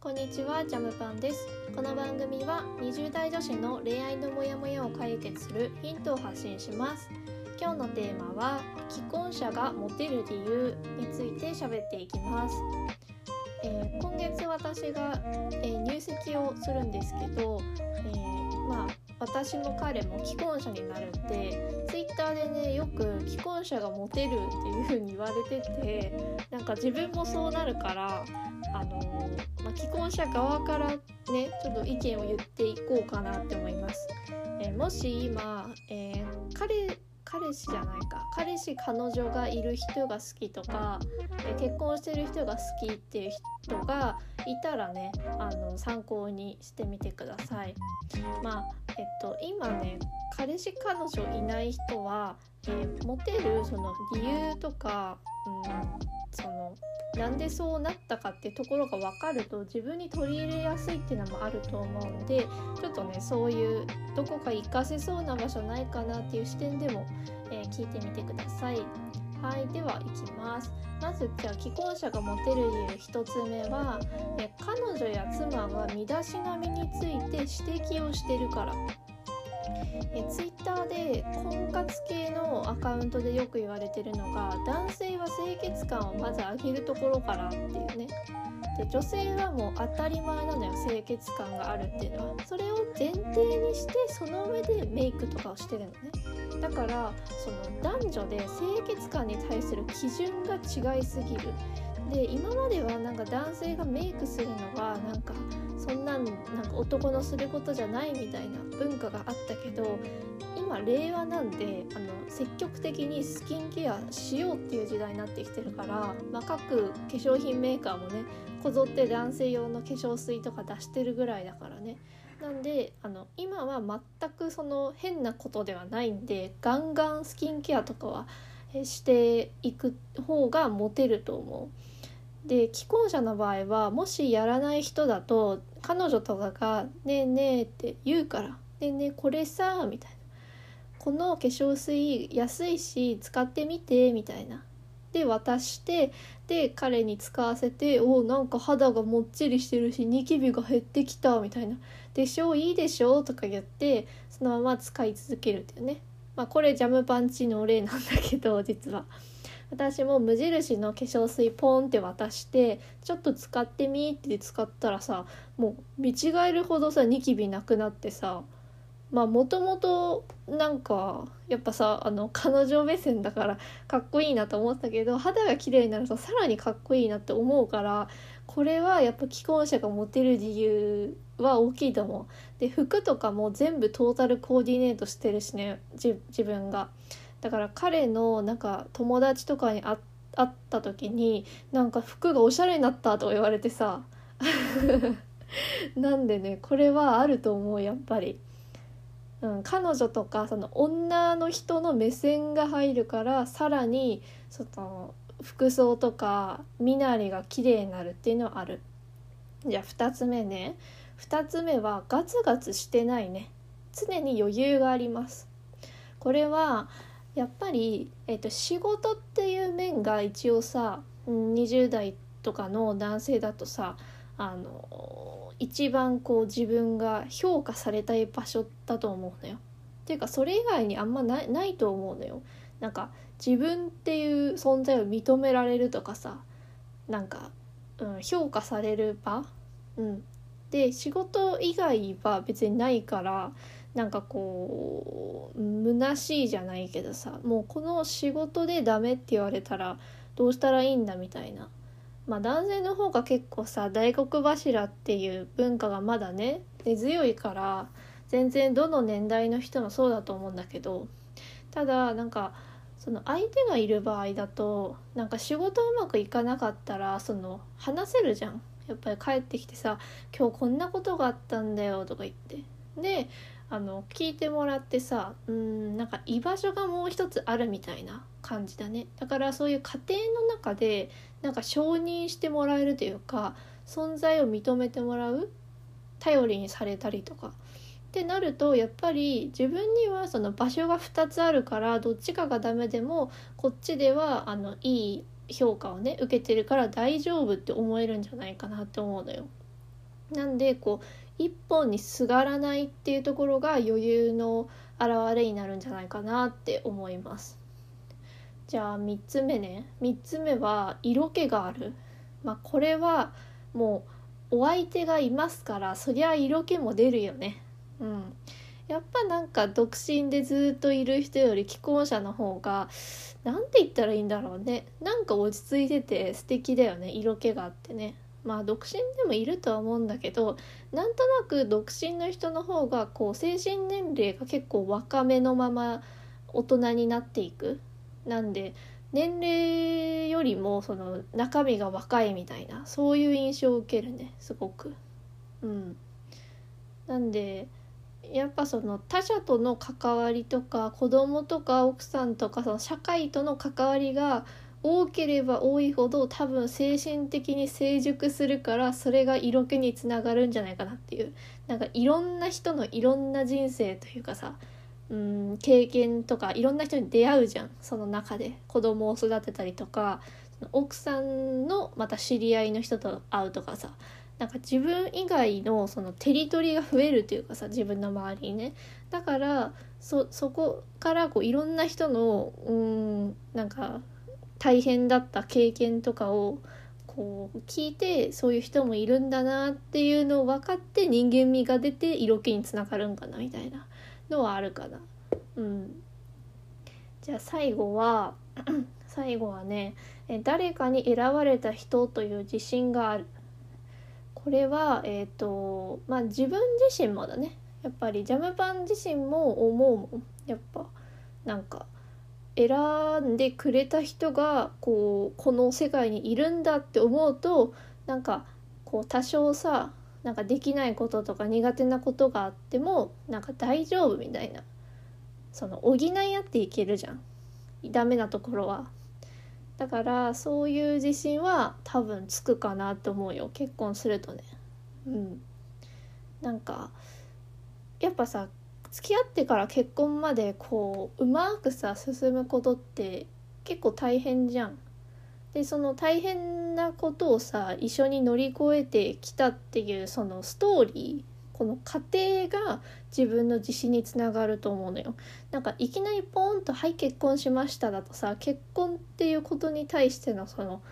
こんにちは、ジャムパンです。この番組は20代女子の恋愛のモヤモヤを解決するヒントを発信します。今日のテーマは既婚者がモテる理由について喋っていきます。えー今月私が、えー入籍をするんですけど、えーまあ私も彼も既婚者になるんでツイッターでねよく既婚者がモテるっていう風に言われててなんか自分もそうなるからあのまあ、既婚者側からねちょっと意見を言っていこうかなって思います。えーもし今、えー彼彼氏じゃないか彼氏彼女がいる人が好きとか、えー結婚してる人が好きっていう人がいたらねあの参考にしてみてください。まあえっと今ね彼氏彼女いない人は、えーモテるその理由とか、うん、そのなんでそうなったかってところが分かると自分に取り入れやすいっていうのもあると思うんでちょっとねそういうどこか活かせそうな場所ないかなっていう視点でも、えー聞いてみてください。はいでは行きます。まずじゃあ既婚者がモテる理由1つ目はえ彼女や妻が身だしなみについて指摘をしてるから。えツイッターで婚活系のアカウントでよく言われてるのが男性は清潔感をまず上げるところからっていうね。で女性はもう当たり前なのよ清潔感があるっていうのは。それを前提にしてその上でメイクとかをしてるのね。だからその男女で清潔感に対する基準が違いすぎる。で今まではなんか男性がメイクするのはなんかそんななんか男のすることじゃないみたいな文化があったけど今令和なんであの積極的にスキンケアしようっていう時代になってきてるから、まあ、各化粧品メーカーもねこぞって男性用の化粧水とか出してるぐらいだからね。なんであの今は全くその変なことではないんでガンガンスキンケアとかはしていく方がモテると思う。で既婚者の場合はもしやらない人だと彼女とかが「ねえねえ」って言うから「ねえねえこれさ」みたいな「この化粧水安いし使ってみて」みたいな。で渡してで彼に使わせて「おなんか肌がもっちりしてるしニキビが減ってきた」みたいな「でしょいいでしょ」とか言ってそのまま使い続けるっていうね。まあこれジャムパンチの例なんだけど実は。私も無印の化粧水ポンって渡してちょっと使ってみって使ったらさもう見違えるほどさニキビなくなってさまあもともとなんかやっぱさあの彼女目線だからかっこいいなと思ったけど肌が綺麗になるとさらにかっこいいなって思うからこれはやっぱ既婚者がモテる理由は大きいと思う。で服とかも全部トータルコーディネートしてるしね自分が。だから彼のなんか友達とかに会会った時になんか服がおしゃれになったとか言われてさ なんでねこれはあると思うやっぱり、うん、彼女とかその女の人の目線が入るからさらにその服装とか身なりが綺麗になるっていうのはある。じゃあ2つ目ね。2つ目はガツガツしてないね。常に余裕があります。これはやっぱり、えっと仕事っていう面が一応さ20代とかの男性だとさあの一番こう自分が評価されたい場所だと思うのよ。っていうかそれ以外にあんまないないと思うのよ。なんか自分っていう存在を認められるとかさなんか、うん、評価される場、うん、で仕事以外は別にないからなんかこう虚しいじゃないけどさもうこの仕事でダメって言われたらどうしたらいいんだみたいなまあ男性の方が結構さ大黒柱っていう文化がまだね根強いから全然どの年代の人もそうだと思うんだけどただなんかその相手がいる場合だとなんか仕事うまくいかなかったらその話せるじゃん。やっぱり帰ってきてさ「今日こんなことがあったんだよ」とか言って。であの聞いてもらってさうんなんか居場所がもう一つあるみたいな感じだねだからそういう家庭の中でなんか承認してもらえるというか存在を認めてもらう頼りにされたりとかってなるとやっぱり自分にはその場所が2つあるからどっちかがダメでもこっちではあのいい評価をね受けてるから大丈夫って思えるんじゃないかなって思うのよ。なんでこう一本にすがらないっていうところが余裕の表れになるんじゃないかなって思います。じゃあ3つ目ね3つ目は色気がある。まあ、これはもうお相手がいますからそりゃ色気も出るよね。うん、やっぱなんか独身でずっといる人より既婚者の方が何て言ったらいいんだろうねなんか落ち着いてて素敵だよね色気があってね。まあ独身でもいるとは思うんだけどなんとなく独身の人の方がこう精神年齢が結構若めのまま大人になっていくなんで年齢よりもその中身が若いみたいなそういう印象を受けるねすごく。うん、なんでやっぱその他者との関わりとか子供とか奥さんとかその社会との関わりが多ければ多いほど多分精神的に成熟するからそれが色気につながるんじゃないかなっていう。なんかいろんな人のいろんな人生というかさうん経験とかいろんな人に出会うじゃん。その中で。子供を育てたりとか奥さんのまた知り合いの人と会うとかさ。なんか自分以外のそのテリトリーが増えるというかさ自分の周りにね。だからそそこからこういろんな人のうんなんか大変だった経験とかをこう聞いてそういう人もいるんだなっていうのを分かって人間味が出て色気につながるんかなみたいなのはあるかな。うん、じゃあ最後は 最後はね誰かに選ばれた人という自信がある。これはえっ、ー、とまあ自分自身もだねやっぱりジャムパン自身も思うもんやっぱなんか選んでくれた人がこうこの世界にいるんだって思うとなんかこう多少さなんかできないこととか苦手なことがあってもなんか大丈夫みたいな。その補い合っていけるじゃん。ダメなところは。だからそういう自信は多分つくかなと思うよ。結婚するとね。うん。なんかやっぱさ付き合ってから結婚までこううまくさ進むことって結構大変じゃん。でその大変なことをさ一緒に乗り越えてきたっていうそのストーリーこの過程が自分の自信につながると思うのよ。なんかいきなりポーンと「はい結婚しました」だとさ結婚っていうことに対してのその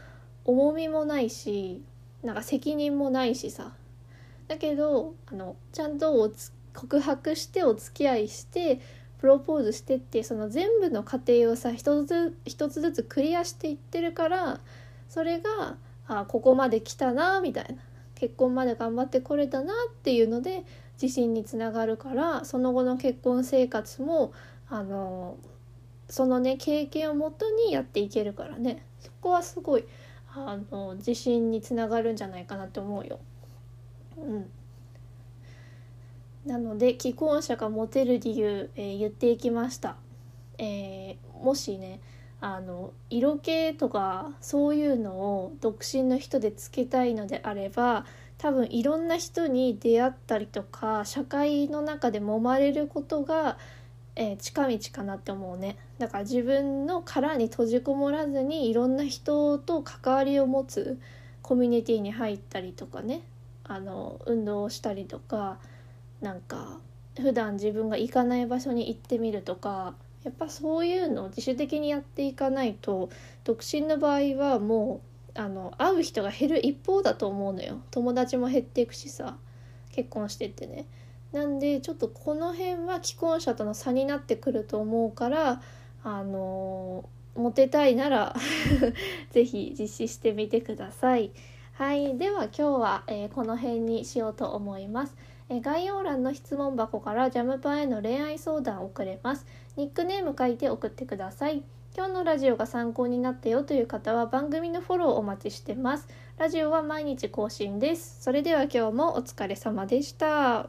重みもないしなんか責任もないしさだけどあのちゃんとおつ告白してお付き合いしてプロポーズしてってその全部の過程をさ一つ一つずつクリアしていってるからそれがあここまで来たなみたいな。結婚まで頑張ってこれたなっていうので自信につながるからその後の結婚生活もあのそのね経験をもとにやっていけるからね。そこはすごいあの自信につながるんじゃないかなって思うよ。うん。なので既婚者がモテる理由、えー、言っていきました、えー、もしねあの色気とかそういうのを独身の人でつけたいのであれば多分いろんな人に出会ったりとか社会の中で揉まれることが、えー、近道かなって思うね。だから自分の殻に閉じこもらずにいろんな人と関わりを持つコミュニティに入ったりとかね。あの運動をしたりとかなんか普段自分が行かない場所に行ってみるとかやっぱそういうのを自主的にやっていかないと独身の場合はもうあの会う人が減る一方だと思うのよ友達も減っていくしさ結婚してってねなんでちょっとこの辺は既婚者との差になってくると思うからあのモテたいなら 是非実施してみてください。はい、では今日は、えー、この辺にしようと思います。え概要欄の質問箱からジャムパンへの恋愛相談を送れます。ニックネーム書いて送ってください。今日のラジオが参考になったよという方は番組のフォローお待ちしてます。ラジオは毎日更新です。それでは今日もお疲れ様でした。